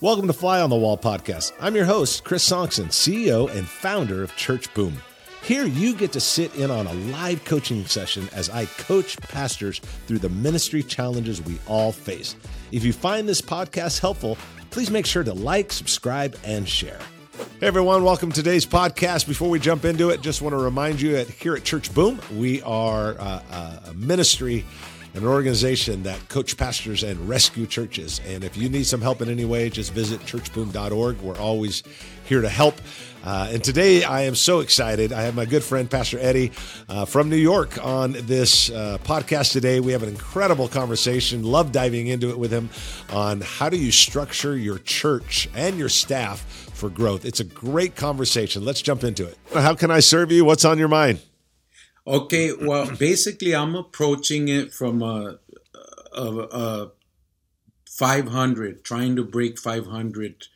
Welcome to Fly on the Wall podcast. I'm your host, Chris Sonksen, CEO and founder of Church Boom. Here, you get to sit in on a live coaching session as I coach pastors through the ministry challenges we all face. If you find this podcast helpful, please make sure to like, subscribe, and share. Hey everyone, welcome to today's podcast. Before we jump into it, just want to remind you that here at Church Boom, we are uh, a ministry an organization that coach pastors and rescue churches. And if you need some help in any way, just visit churchboom.org. We're always here to help. Uh, and today I am so excited. I have my good friend, Pastor Eddie uh, from New York, on this uh, podcast today. We have an incredible conversation. Love diving into it with him on how do you structure your church and your staff for growth. It's a great conversation. Let's jump into it. How can I serve you? What's on your mind? Okay, well, basically, I'm approaching it from a, a, a 500, trying to break 500.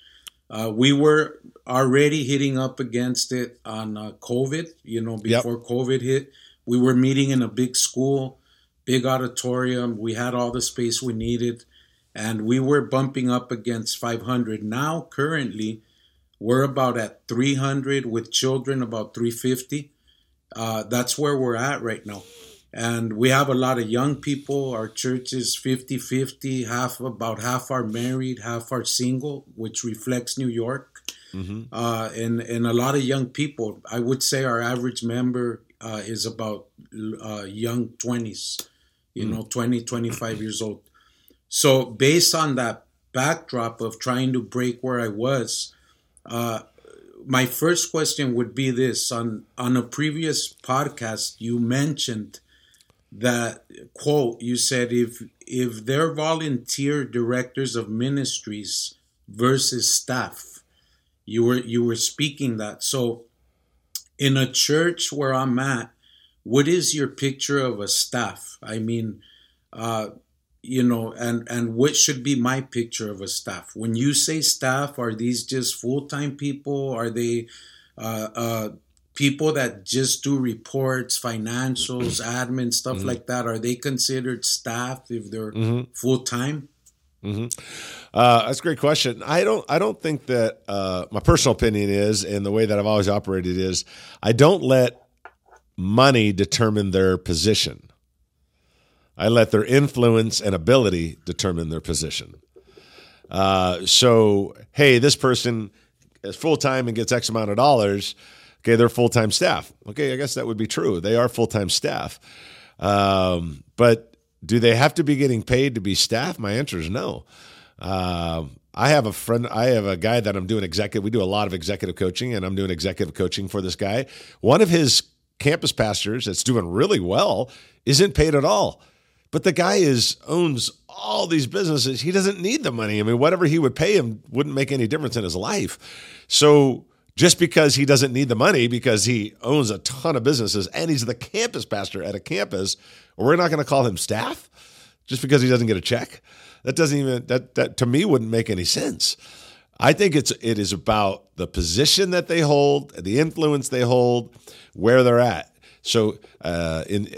Uh, we were already hitting up against it on uh, COVID, you know, before yep. COVID hit. We were meeting in a big school, big auditorium. We had all the space we needed, and we were bumping up against 500. Now, currently, we're about at 300 with children, about 350 uh, that's where we're at right now. And we have a lot of young people. Our church is 50 50, half, about half are married, half are single, which reflects New York. Mm-hmm. Uh, and, and a lot of young people. I would say our average member uh, is about uh, young 20s, you mm know, 20, 25 years old. So, based on that backdrop of trying to break where I was, uh, my first question would be this. On on a previous podcast you mentioned that quote you said if if they're volunteer directors of ministries versus staff. You were you were speaking that. So in a church where i'm at what is your picture of a staff? I mean uh you know and and what should be my picture of a staff when you say staff are these just full-time people are they uh, uh, people that just do reports financials admin stuff mm-hmm. like that are they considered staff if they're mm-hmm. full-time mm-hmm. uh, that's a great question i don't i don't think that uh, my personal opinion is and the way that i've always operated is i don't let money determine their position I let their influence and ability determine their position. Uh, so, hey, this person is full time and gets X amount of dollars. Okay, they're full time staff. Okay, I guess that would be true. They are full time staff. Um, but do they have to be getting paid to be staff? My answer is no. Uh, I have a friend, I have a guy that I'm doing executive. We do a lot of executive coaching, and I'm doing executive coaching for this guy. One of his campus pastors that's doing really well isn't paid at all. But the guy is owns all these businesses. He doesn't need the money. I mean, whatever he would pay him wouldn't make any difference in his life. So just because he doesn't need the money because he owns a ton of businesses and he's the campus pastor at a campus, we're not going to call him staff just because he doesn't get a check. That doesn't even that that to me wouldn't make any sense. I think it's it is about the position that they hold, the influence they hold, where they're at. So, uh, in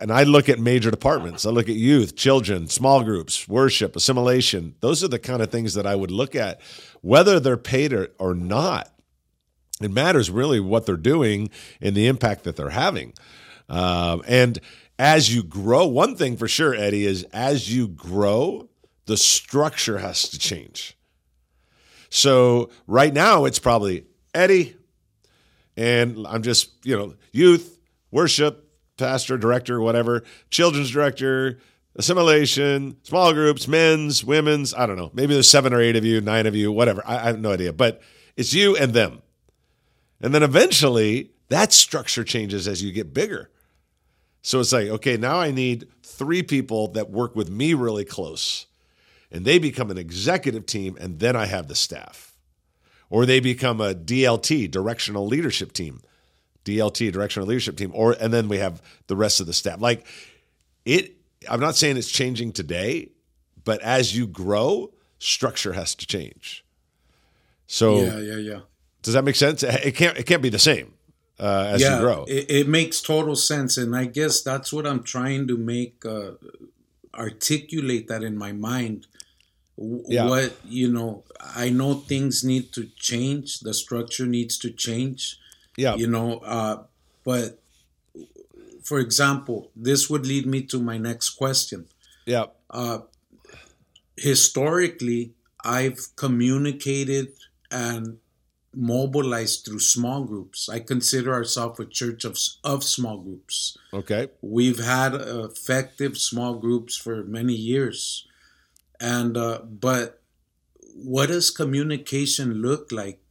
and I look at major departments. I look at youth, children, small groups, worship, assimilation. Those are the kind of things that I would look at, whether they're paid or, or not. It matters really what they're doing and the impact that they're having. Um, and as you grow, one thing for sure, Eddie, is as you grow, the structure has to change. So right now, it's probably Eddie, and I'm just, you know, youth, worship, pastor, director, whatever, children's director, assimilation, small groups, men's, women's. I don't know. Maybe there's seven or eight of you, nine of you, whatever. I, I have no idea. But it's you and them. And then eventually that structure changes as you get bigger. So it's like, okay, now I need three people that work with me really close. And they become an executive team, and then I have the staff. Or they become a DLT, directional leadership team. DLT, directional leadership team, or and then we have the rest of the staff. Like it, I'm not saying it's changing today, but as you grow, structure has to change. So yeah, yeah, yeah. Does that make sense? It can't it can't be the same uh, as yeah, you grow. It, it, makes total sense, and I guess that's what I'm trying to make uh, articulate that in my mind yeah. what you know i know things need to change the structure needs to change yeah. You know uh, but for example this would lead me to my next question. Yeah. Uh, historically i've communicated and mobilized through small groups. I consider ourselves a church of, of small groups. Okay. We've had effective small groups for many years. And uh, but what does communication look like?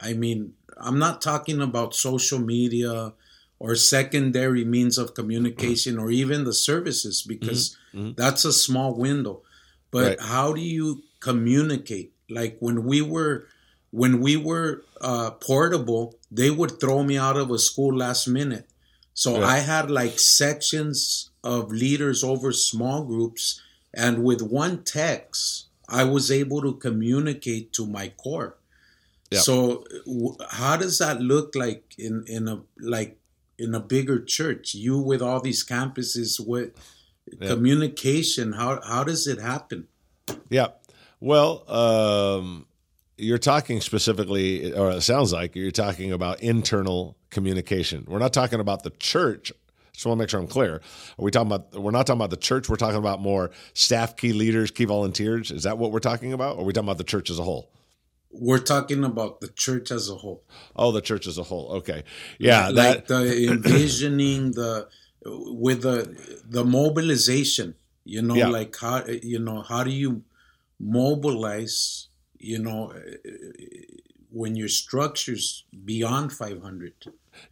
I mean i'm not talking about social media or secondary means of communication or even the services because mm-hmm. Mm-hmm. that's a small window but right. how do you communicate like when we were when we were uh, portable they would throw me out of a school last minute so i had like sections of leaders over small groups and with one text, I was able to communicate to my core. Yep. So, w- how does that look like in in a like in a bigger church? You with all these campuses, with yep. communication, how how does it happen? Yeah, well, um, you're talking specifically, or it sounds like you're talking about internal communication. We're not talking about the church just want to make sure I'm clear. Are we talking about? We're not talking about the church. We're talking about more staff, key leaders, key volunteers. Is that what we're talking about? Or are we talking about the church as a whole? We're talking about the church as a whole. Oh, the church as a whole. Okay, yeah, like that... the envisioning the with the the mobilization. You know, yeah. like how you know how do you mobilize? You know, when your structures beyond 500.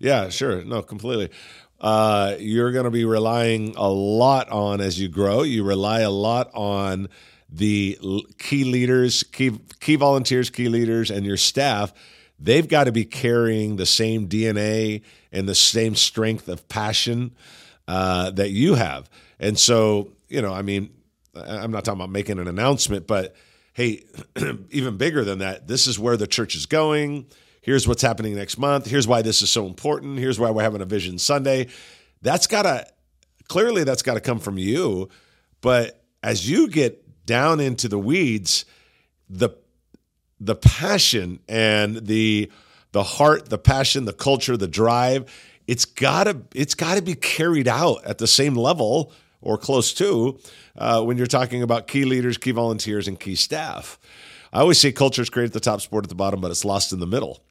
Yeah, sure. No, completely uh, you're going to be relying a lot on as you grow. You rely a lot on the key leaders, key key volunteers, key leaders, and your staff. They've got to be carrying the same DNA and the same strength of passion uh, that you have. And so, you know, I mean, I'm not talking about making an announcement, but hey, even bigger than that, this is where the church is going here's what's happening next month. Here's why this is so important. Here's why we're having a Vision Sunday. That's got to, clearly, that's got to come from you. But as you get down into the weeds, the, the passion and the, the heart, the passion, the culture, the drive, it's gotta, it's gotta be carried out at the same level or close to uh, when you're talking about key leaders, key volunteers, and key staff. I always say culture is great at the top, sport at the bottom, but it's lost in the middle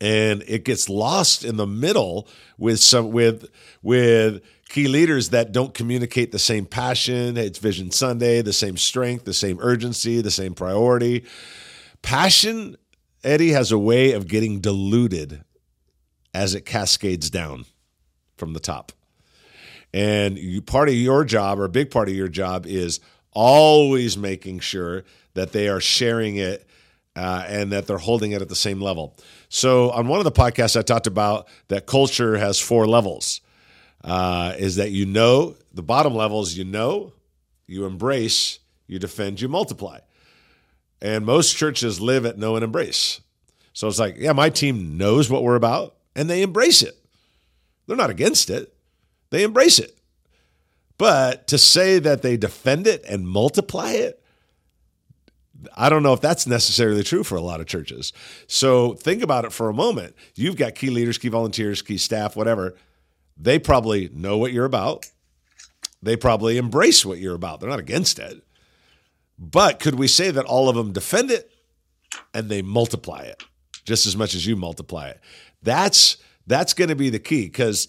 and it gets lost in the middle with some with with key leaders that don't communicate the same passion it's vision sunday the same strength the same urgency the same priority passion eddie has a way of getting diluted as it cascades down from the top and you, part of your job or a big part of your job is always making sure that they are sharing it uh, and that they're holding it at the same level. So, on one of the podcasts, I talked about that culture has four levels. Uh, is that you know the bottom level is you know, you embrace, you defend, you multiply. And most churches live at know and embrace. So it's like, yeah, my team knows what we're about and they embrace it. They're not against it, they embrace it. But to say that they defend it and multiply it, I don't know if that's necessarily true for a lot of churches. So think about it for a moment. You've got key leaders, key volunteers, key staff, whatever. They probably know what you're about. They probably embrace what you're about. They're not against it. But could we say that all of them defend it and they multiply it just as much as you multiply it? That's that's going to be the key because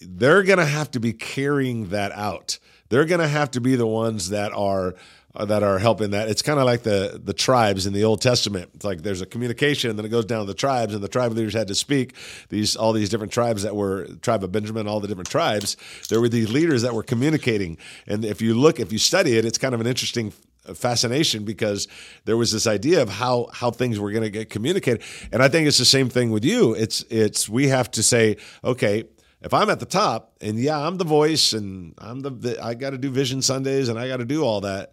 they're going to have to be carrying that out. They're going to have to be the ones that are Uh, that are helping that. It's kind of like the the tribes in the Old Testament. It's like there's a communication, and then it goes down to the tribes, and the tribe leaders had to speak. These all these different tribes that were tribe of Benjamin, all the different tribes. There were these leaders that were communicating, and if you look, if you study it, it's kind of an interesting uh, fascination because there was this idea of how how things were going to get communicated, and I think it's the same thing with you. It's it's we have to say, okay, if I'm at the top and yeah, I'm the voice and I'm the, the I got to do Vision Sundays and I got to do all that.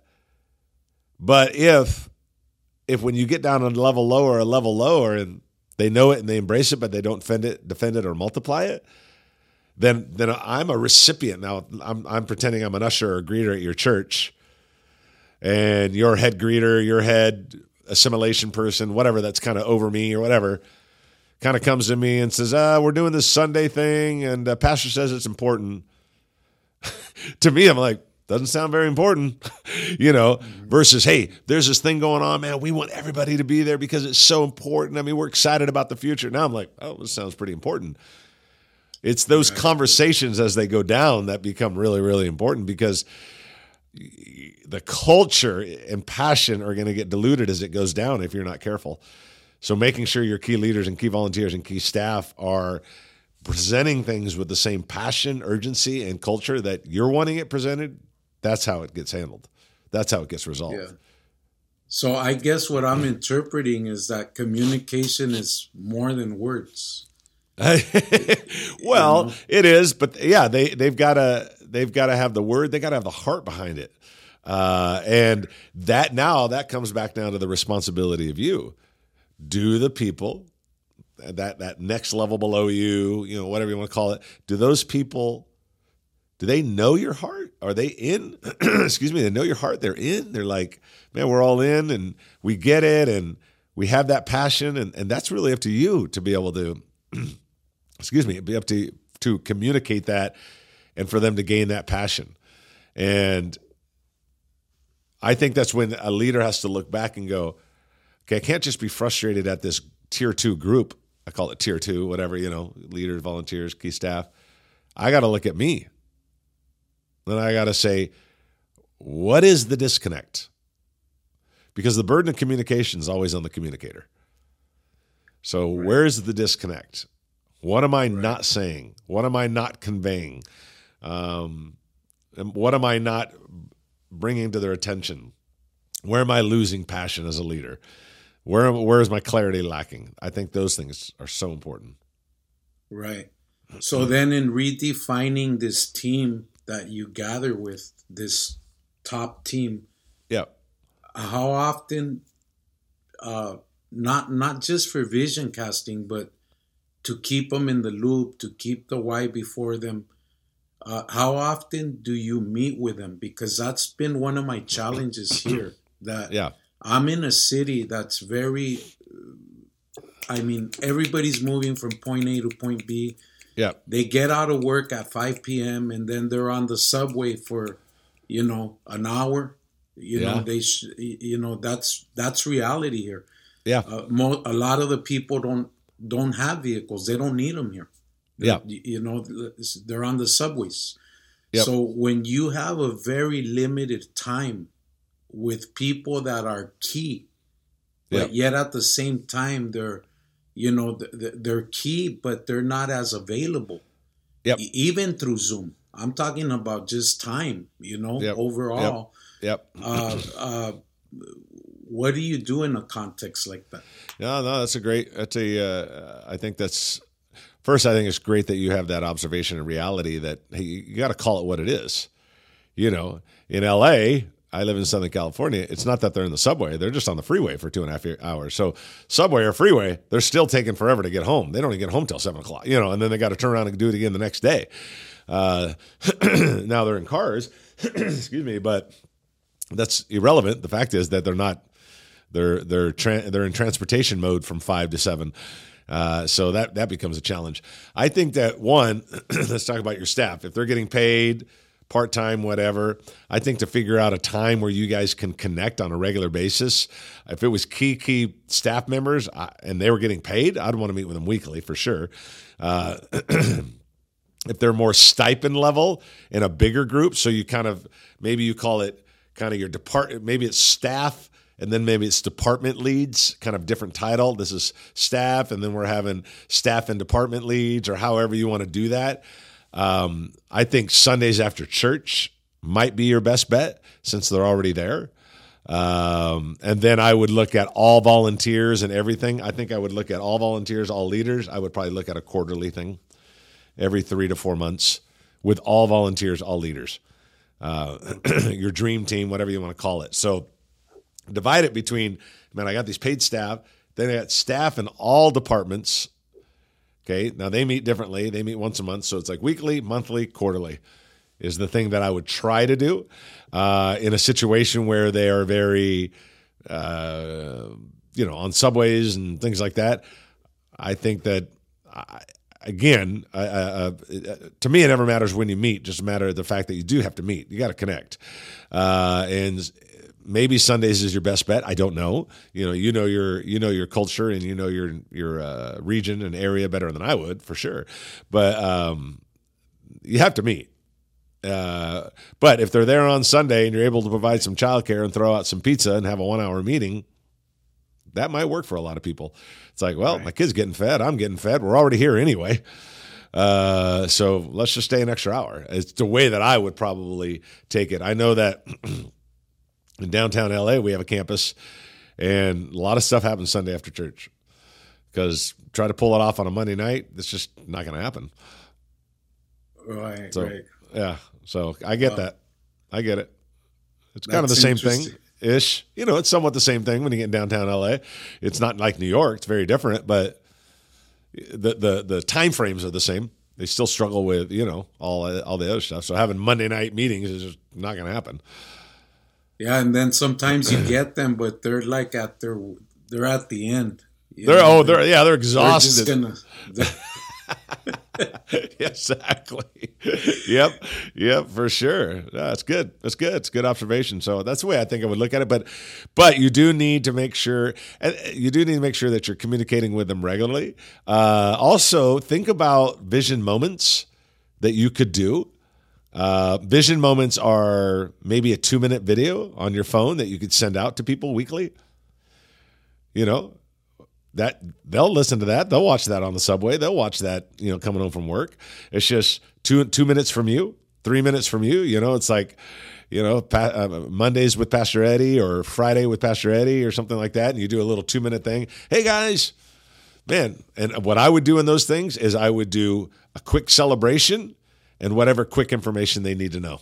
But if if when you get down a level lower, a level lower, and they know it and they embrace it, but they don't defend it, defend it, or multiply it, then then I'm a recipient. Now I'm I'm pretending I'm an usher or greeter at your church, and your head greeter, your head assimilation person, whatever that's kind of over me or whatever, kind of comes to me and says, "Ah, we're doing this Sunday thing, and the pastor says it's important." to me, I'm like, doesn't sound very important, you know, versus, hey, there's this thing going on, man. We want everybody to be there because it's so important. I mean, we're excited about the future. Now I'm like, oh, this sounds pretty important. It's those conversations as they go down that become really, really important because the culture and passion are going to get diluted as it goes down if you're not careful. So making sure your key leaders and key volunteers and key staff are presenting things with the same passion, urgency, and culture that you're wanting it presented, that's how it gets handled. That's how it gets resolved. Yeah. So I guess what I'm interpreting is that communication is more than words. well, you know? it is, but yeah, they they've got to they've got to have the word, they got to have the heart behind it, uh, and that now that comes back down to the responsibility of you. Do the people that that next level below you, you know, whatever you want to call it, do those people do they know your heart? Are they in? Excuse me, they know your heart. They're in. They're like, man, we're all in and we get it and we have that passion and, and that's really up to you to be able to excuse me, be up to to communicate that and for them to gain that passion. And I think that's when a leader has to look back and go, okay, I can't just be frustrated at this tier two group. I call it tier two, whatever, you know, leaders, volunteers, key staff. I got to look at me. Then I got to say, what is the disconnect? Because the burden of communication is always on the communicator. So, right. where's the disconnect? What am I right. not saying? What am I not conveying? Um, what am I not bringing to their attention? Where am I losing passion as a leader? Where where is my clarity lacking? I think those things are so important. Right. So then, in redefining this team that you gather with, this top team, yeah, how often, uh, not not just for vision casting, but to keep them in the loop, to keep the why before them. Uh, how often do you meet with them? Because that's been one of my challenges here. That yeah I'm in a city that's very, I mean, everybody's moving from point A to point B. Yeah. They get out of work at 5 p.m. and then they're on the subway for, you know, an hour. You yeah. know, they, sh- you know, that's that's reality here. Yeah. Uh, mo- a lot of the people don't don't have vehicles. They don't need them here. Yeah. You know, they're on the subways. Yep. So when you have a very limited time with people that are key, but yep. yet at the same time they're, you know, they're key, but they're not as available. Yep. Even through Zoom, I'm talking about just time. You know, yep. overall. Yep. yep. uh, uh, what do you do in a context like that? No, no, that's a great. That's a. Uh, I think that's first. I think it's great that you have that observation and reality that hey, you got to call it what it is. You know, in L.A., I live in Southern California. It's not that they're in the subway; they're just on the freeway for two and a half hours. So, subway or freeway, they're still taking forever to get home. They don't even get home till seven o'clock, you know, and then they got to turn around and do it again the next day. Uh, now they're in cars, excuse me, but that's irrelevant. The fact is that they're not. They're they're tra- they're in transportation mode from five to seven. Uh, so that that becomes a challenge. I think that one, let's talk about your staff. If they're getting paid part time, whatever. I think to figure out a time where you guys can connect on a regular basis. If it was key, key staff members I, and they were getting paid, I'd want to meet with them weekly for sure. Uh, if they're more stipend level in a bigger group, so you kind of maybe you call it kind of your department, maybe it's staff and then maybe it's department leads, kind of different title. This is staff, and then we're having staff and department leads, or however you want to do that. Um, I think Sundays after church might be your best bet since they're already there. Um, and then I would look at all volunteers and everything. I think I would look at all volunteers, all leaders. I would probably look at a quarterly thing every three to four months with all volunteers, all leaders. Uh, your dream team, whatever you want to call it. So divide it between, man, I got these paid staff, then I got staff in all departments Okay. Now they meet differently. They meet once a month. So it's like weekly, monthly, quarterly. is the thing that I would try to do uh, in a situation where they are very, uh, you know, on subways and things like that. I think that, I, again, to me, it never matters when you meet, just a matter of the fact that you do have to meet. You got to connect. Uh, and maybe Sundays is your best bet. I don't know. You know, you know your you know your culture and you know your your uh, region and area better than I would for sure. But um, you have to meet. Uh, but if they're there on Sunday and you're able to provide some childcare and throw out some pizza and have a one hour meeting, that might work for a lot of people. It's like, well, right. my kid's getting fed, I'm getting fed. We're already here anyway. Uh, so let's just stay an extra hour. It's the way that I would probably take it. I know that in downtown LA we have a campus, and a lot of stuff happens Sunday after church. Because try to pull it off on a Monday night, it's just not going to happen. Right. So, right. Yeah. So I get that. I get it. It's kind of the same thing ish. You know, it's somewhat the same thing when you get in downtown LA. It's not like New York. It's very different, but the the the time frames are the same. They still struggle with you know all all the other stuff. So having Monday night meetings is just not going to happen. Yeah, and then sometimes you get them, but they're like at their they're at the end. They're know, oh they're yeah they're exhausted. They're gonna, they're, exactly. yep. Yep. For sure. That's good. That's good. It's good observation. So that's the way I think I would look at it. But, but you do need to make sure, you do need to make sure that you're communicating with them regularly. Uh, also, think about vision moments that you could do. Uh, vision moments are maybe a two minute video on your phone that you could send out to people weekly. You know, that they'll listen to that. They'll watch that on the subway. They'll watch that, you know, coming home from work. It's just two two minutes from you, three minutes from you. You know, it's like, you know, uh, Mondays with Pastor Eddie or Friday with Pastor Eddie or something like that, and you do a little two minute thing. Hey guys, man. And what I would do in those things is I would do a quick celebration and whatever quick information they need to know.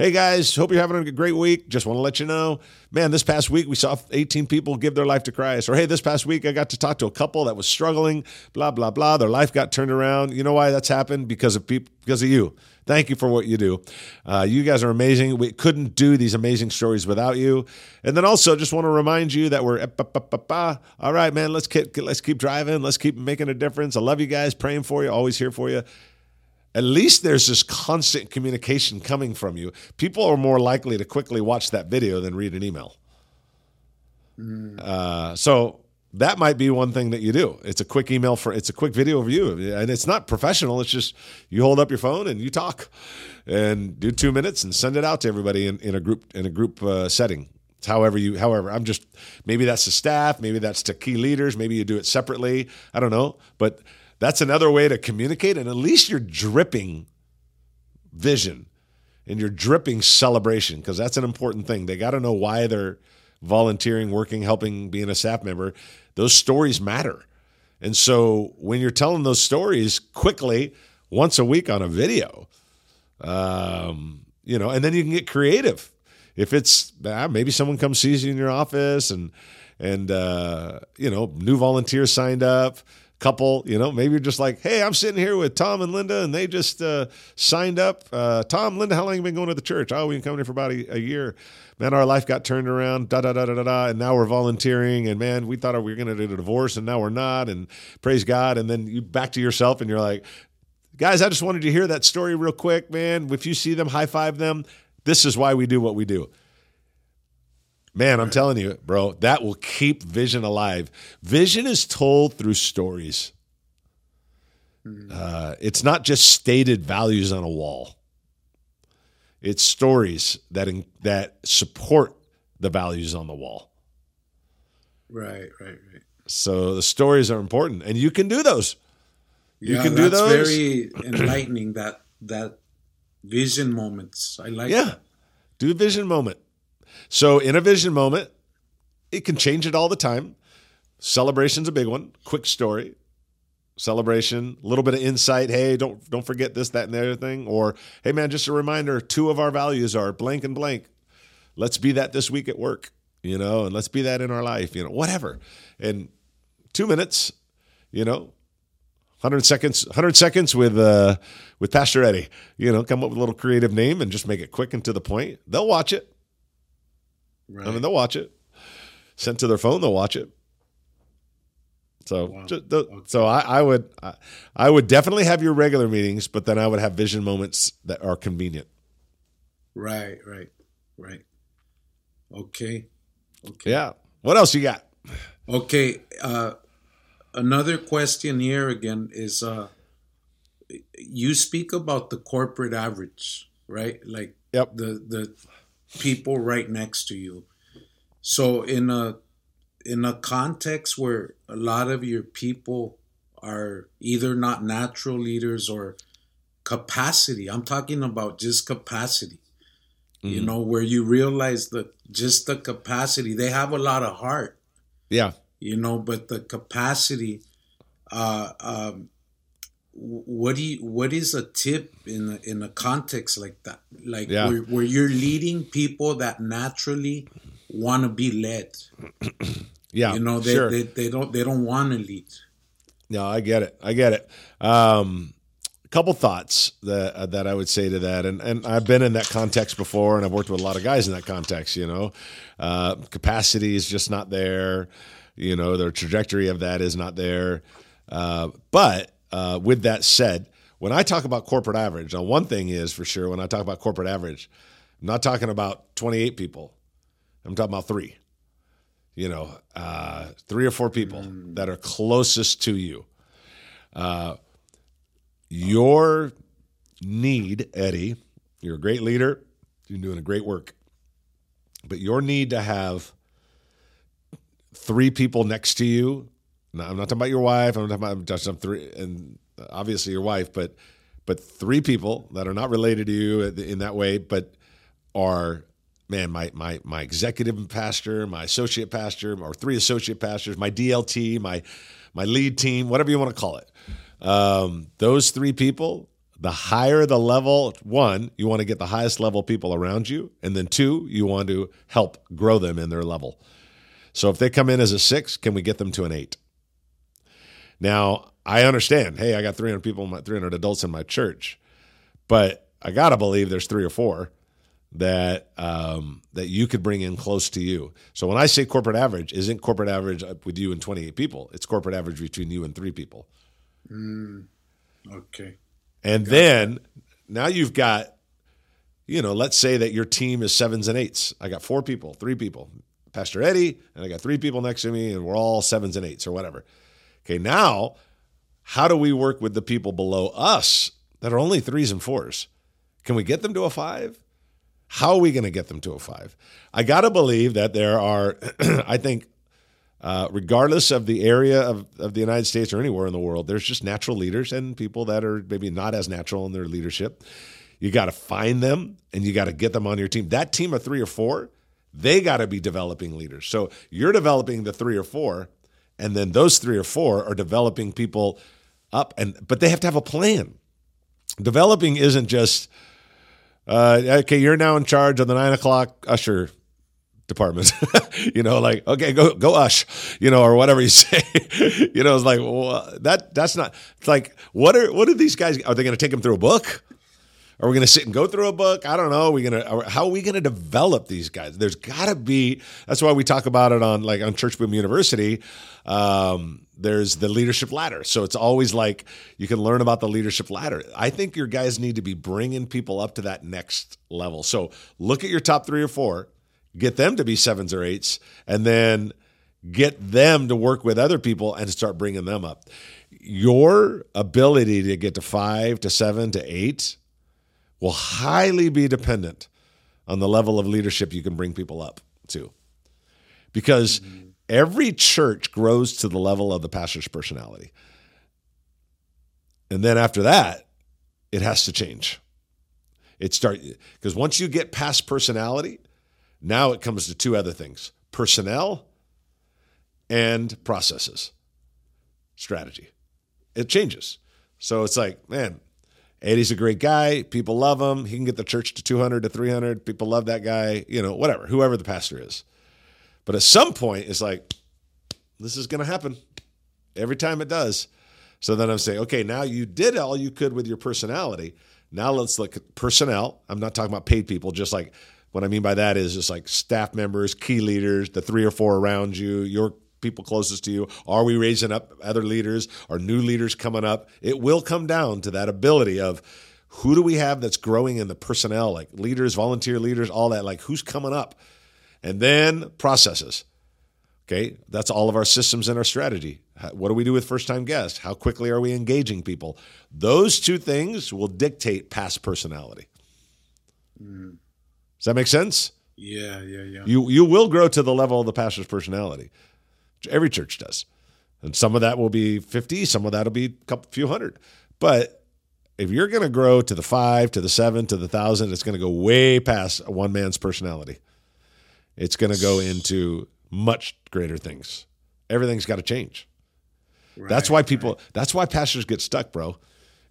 Hey guys, hope you're having a great week. Just want to let you know, man, this past week we saw 18 people give their life to Christ. Or hey, this past week I got to talk to a couple that was struggling, blah, blah, blah. Their life got turned around. You know why that's happened? Because of people, because of you. Thank you for what you do. Uh, you guys are amazing. We couldn't do these amazing stories without you. And then also, just want to remind you that we're all right, man. Let's keep let's keep driving. Let's keep making a difference. I love you guys. Praying for you. Always here for you at least there's this constant communication coming from you. People are more likely to quickly watch that video than read an email. Mm. Uh, so that might be one thing that you do. It's a quick email for it's a quick video view, and it's not professional. It's just you hold up your phone and you talk, and do two minutes and send it out to everybody in, in a group in a group uh, setting. It's however you however I'm just maybe that's the staff, maybe that's to key leaders, maybe you do it separately. I don't know, but that's another way to communicate. And at least you're dripping vision and you're dripping celebration because that's an important thing. They got to know why they're volunteering, working, helping, being a staff member. Those stories matter. And so when you're telling those stories quickly, once a week on a video, um, you know, and then you can get creative. If it's uh, maybe someone comes sees you in your office and and uh, you know new volunteers signed up, couple, you know, maybe you're just like, hey, I'm sitting here with Tom and Linda, and they just uh, signed up. Uh, Tom, Linda, how long have you been going to the church? Oh, we've been coming here for about a, a, year. Man, our life got turned around, da da da da da da, and now we're volunteering. And man, we thought we were going to do a divorce, and now we're not. And praise God. And then you back to yourself, and you're like, guys, I just wanted to hear that story real quick, man. If you see them, high five them. This is why we do what we do. Man, I'm telling you, bro, that will keep vision alive. Vision is told through stories. Hmm. Uh, it's not just stated values on a wall. It's stories that in, that support the values on the wall. Right, right, right. So the stories are important, and you can do those. You yeah, can do those. Very enlightening. that that vision moments. I like. Yeah, that. do vision moment. So in a vision moment, it can change it all the time. Celebration's a big one. Quick story. Celebration, a little bit of insight. Hey, don't don't forget this, that, and the other thing. Or hey man, just a reminder, two of our values are blank and blank. Let's be that this week at work, you know, and let's be that in our life, you know, whatever. And two minutes, you know, 100 seconds 100 seconds with uh with pastor eddie you know come up with a little creative name and just make it quick and to the point they'll watch it Right. i mean they'll watch it sent to their phone they'll watch it so Wow. ju- the- so I, I would I, I would definitely have your regular meetings but then i would have vision moments that are convenient right. Right. Right. Okay. Okay. yeah what else you got Okay. Uh, another question here again is uh, you speak about the corporate average, right? Like Yep. the the people right next to you. So in a in a context where a lot of your people are either not natural leaders or capacity. I'm talking about just capacity. You Mhm. know, where you realize that just the capacity, they have a lot of heart yeah you know but the capacity uh um what do you what is a tip in a, in a context like that like Yeah. where, where you're leading people that naturally want to be led yeah you know they, sure. they, they don't they don't want to lead No, I get it. I get it. Um, a couple thoughts that uh, that I would say to that, and and I've been in that context before, and I've worked with a lot of guys in that context. You know, uh, capacity is just not there. You know, their trajectory of that is not there. Uh, but uh, with that said, when I talk about corporate average, now one thing is for sure when I talk about corporate average, I'm not talking about 28 people. I'm talking about three you know, uh, three or four people that are closest to you. Uh, your need, Eddie, you're a great leader. You're doing a great work. But your need to have three people next to you. Now, I'm not talking about your wife. I'm talking about I'm three, and obviously your wife, but but three people that are not related to you in that way, but are man, my my my executive pastor, my associate pastor, or three associate pastors, my DLT, my my lead team, whatever you want to call it. Um, those three people, the higher the level, one, you want to get the highest level people around you, and then two, you want to help grow them in their level. So if they come in as a six, can we get them to an eight? Now I understand. Hey, I got 300 people, my, 300 adults in my church, but I gotta believe there's three or four that um, that you could bring in close to you. So when I say corporate average, isn't corporate average with you and 28 people. It's corporate average between you and three people. okay And then now you've got, you know, let's say that your team is sevens and eights. I got four people, three people, Pastor Eddie, and I got three people next to me, and we're all sevens and eights or whatever. Okay, now how do we work with the people below us that are only threes and fours? Can we get them to a five? How are we going to get them to a five? I got to believe that there are, I think, uh, regardless of the area of, of the United States or anywhere in the world, there's just natural leaders and people that are maybe not as natural in their leadership. You got to find them and you got to get them on your team. That team of three or four, they got to be developing leaders. So you're developing the three or four, and then those three or four are developing people up. And but they have to have a plan. Developing isn't just uh, okay. You're now in charge of the nine o'clock usher department. you know, like okay, go go ush. You know, or whatever you say. you know, it's like well, that. That's not. It's like what are what are these guys? Are they going to take them through a book? Are we going to sit and go through a book? I don't know. Are we going to how are we going to develop these guys? There's got to be. That's why we talk about it on like on Church Boom University. Um, there's the leadership ladder. So it's always like you can learn about the leadership ladder. I think your guys need to be bringing people up to that next level. So look at your top three or four, get them to be sevens or eights, and then get them to work with other people and start bringing them up. Your ability to get to five to seven to eight will highly be dependent on the level of leadership you can bring people up to. Because every church grows to the level of the pastor's personality. And then after that, it has to change. It start because once you get past personality, now it comes to two other things: personnel and processes. Strategy. It changes. So it's like, man, Eddie's a great guy. People love him. He can get the church to 200 to 300. People love that guy, you know, whatever, whoever the pastor is. But at some point, it's like, this is going to happen. Every time it does. So then I'm saying, okay, now you did all you could with your personality. Now let's look at personnel. I'm not talking about paid people, just like what I mean by that is just like staff members, key leaders, the three or four around you, your people closest to you. Are we raising up other leaders? Are new leaders coming up? It will come down to that ability of who do we have that's growing in the personnel, like leaders, volunteer leaders, all that, like who's coming up? And then processes. Okay, that's all of our systems and our strategy. What do we do with first time guests? How quickly are we engaging people? Those two things will dictate past personality. Mm. Does that make sense? Yeah, yeah, yeah. You you will grow to the level of the pastor's personality. Every church does. And some of that will be 50, some of that will be a couple few hundred. But if you're going to grow to the 5, to the 7, to the 1000, it's going to go way past one man's personality. It's going to go into much greater things. Everything's got to change. Right, that's why people. Right. That's why pastors get stuck, bro.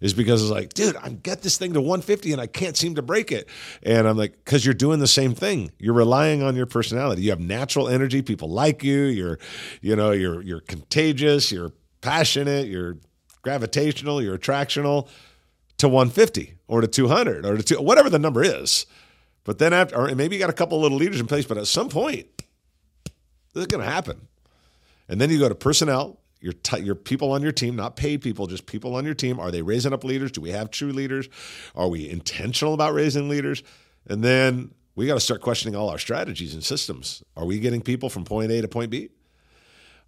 Is because it's like, dude, I get this thing to 150 and I can't seem to break it. And I'm like, because you're doing the same thing. You're relying on your personality. You have natural energy. People like you. You're, you know, you're you're contagious. You're passionate. You're gravitational. You're attractional to 150 or to 200 or to two, whatever the number is. But then after, or maybe you got a couple little leaders in place, but at some point, this is going to happen. And then you go to personnel, your t- your people on your team, not paid people, just people on your team. Are they raising up leaders? Do we have true leaders? Are we intentional about raising leaders? And then we got to start questioning all our strategies and systems. Are we getting people from point A to point B?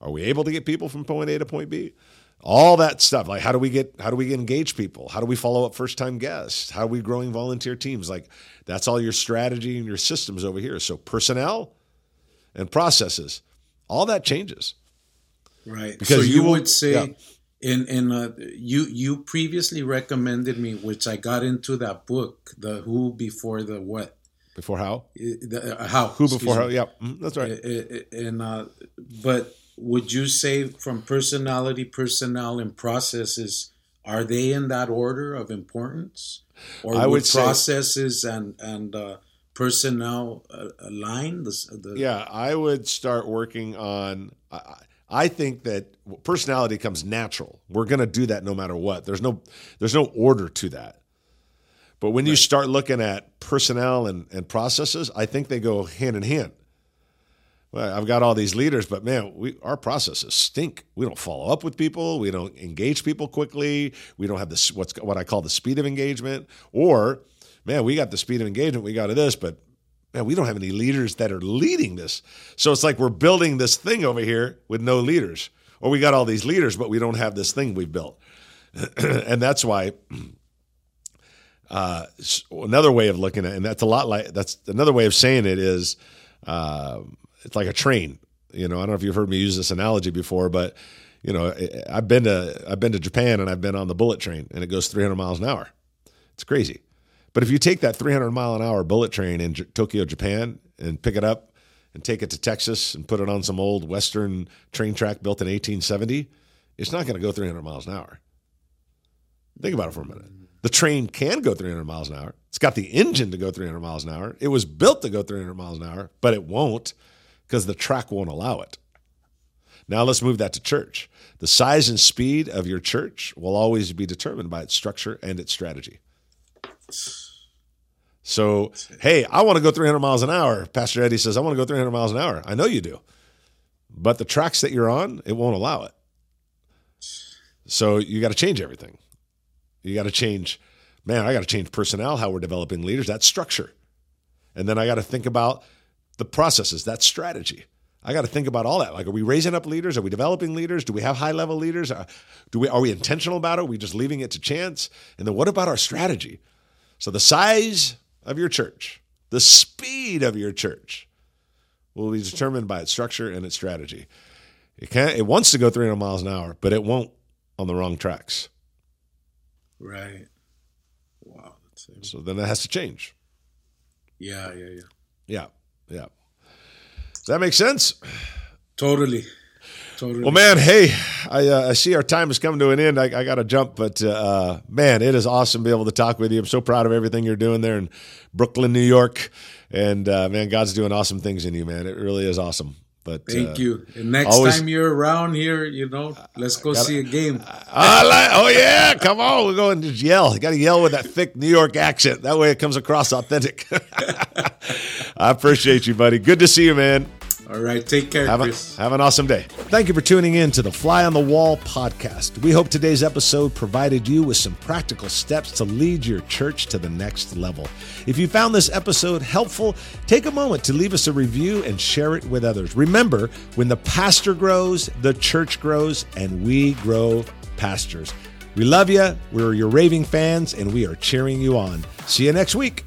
Are we able to get people from point A to point B? All that stuff. Like how do we get how do we engage people? How do we follow up first time guests? How are we growing volunteer teams? Like that's all your strategy and your systems over here. So personnel, and processes, all that changes. Right. Because so you, you would say, yeah. in in uh, you you previously recommended me, which I got into that book, the Who Before the What. Before how? The, uh, how? Who before how? Yeah, mm-hmm, that's right. And uh, but would you say from personality, personnel, and processes, are they in that order of importance, or I would processes say, and and uh, personnel uh, align? The, the, yeah, I would start working on. I, I think that personality comes natural. We're going to do that no matter what. There's no there's no order to that. But when right. you start looking at personnel and, and processes, I think they go hand in hand. Well, I've got all these leaders, but man, we our processes stink. We don't follow up with people. We don't engage people quickly. We don't have this what's what I call the speed of engagement. Or man, we got the speed of engagement, we got to this, but man, we don't have any leaders that are leading this. So it's like we're building this thing over here with no leaders. Or we got all these leaders, but we don't have this thing we've built. and that's why uh, another way of looking at it, and that's a lot like that's another way of saying it is uh, it's like a train. You know, I don't know if you've heard me use this analogy before, but you know, I've been to I've been to Japan and I've been on the bullet train and it goes 300 miles an hour. It's crazy. But if you take that 300 mile an hour bullet train in J- Tokyo, Japan, and pick it up and take it to Texas and put it on some old Western train track built in 1870, it's not going to go 300 miles an hour. Think about it for a minute. The train can go 300 miles an hour. It's got the engine to go 300 miles an hour. It was built to go 300 miles an hour, but it won't because the track won't allow it. Now let's move that to church. The size and speed of your church will always be determined by its structure and its strategy. So, hey, I want to go 300 miles an hour. Pastor Eddie says, I want to go 300 miles an hour. I know you do. But the tracks that you're on, it won't allow it. So you got to change everything. You got to change, man, I got to change personnel, how we're developing leaders, that structure. And then I got to think about the processes, that strategy. I got to think about all that. Like, are we raising up leaders? Are we developing leaders? Do we have high level leaders? Uh, do we are we intentional about it? Are we just leaving it to chance? And then what about our strategy? So the size of your church, the speed of your church will be determined by its structure and its strategy. It can't. it wants to go 300 miles an hour, but it won't on the wrong tracks. Right. Wow. So then it has to change. Yeah, yeah, yeah. Yeah, yeah. Does that make sense? Totally. Totally. Well, man, hey, I, uh, I see our time is coming to an end. I, I got to jump, but uh, man, it is awesome to be able to talk with you. I'm so proud of everything you're doing there in Brooklyn, New York, and uh, man, God's doing awesome things in you, man. It really is awesome. But Thank uh, you. And next always- time you're around here, you know, let's go see a game. Like, oh yeah, come on, we're going to yell. You got to yell with that thick New York accent. That way, it comes across authentic. I appreciate you, buddy. Good to see you, man. All right, take care, Have, a, have an awesome day. Thank you for tuning in to the Fly on the Wall podcast. We hope today's episode provided you with some practical steps to lead your church to the next level. If you found this episode helpful, take a moment to leave us a review and share it with others. Remember, when the pastor grows, the church grows, and we grow pastors. We love you. We're your raving fans, and we are cheering you on. See you next week.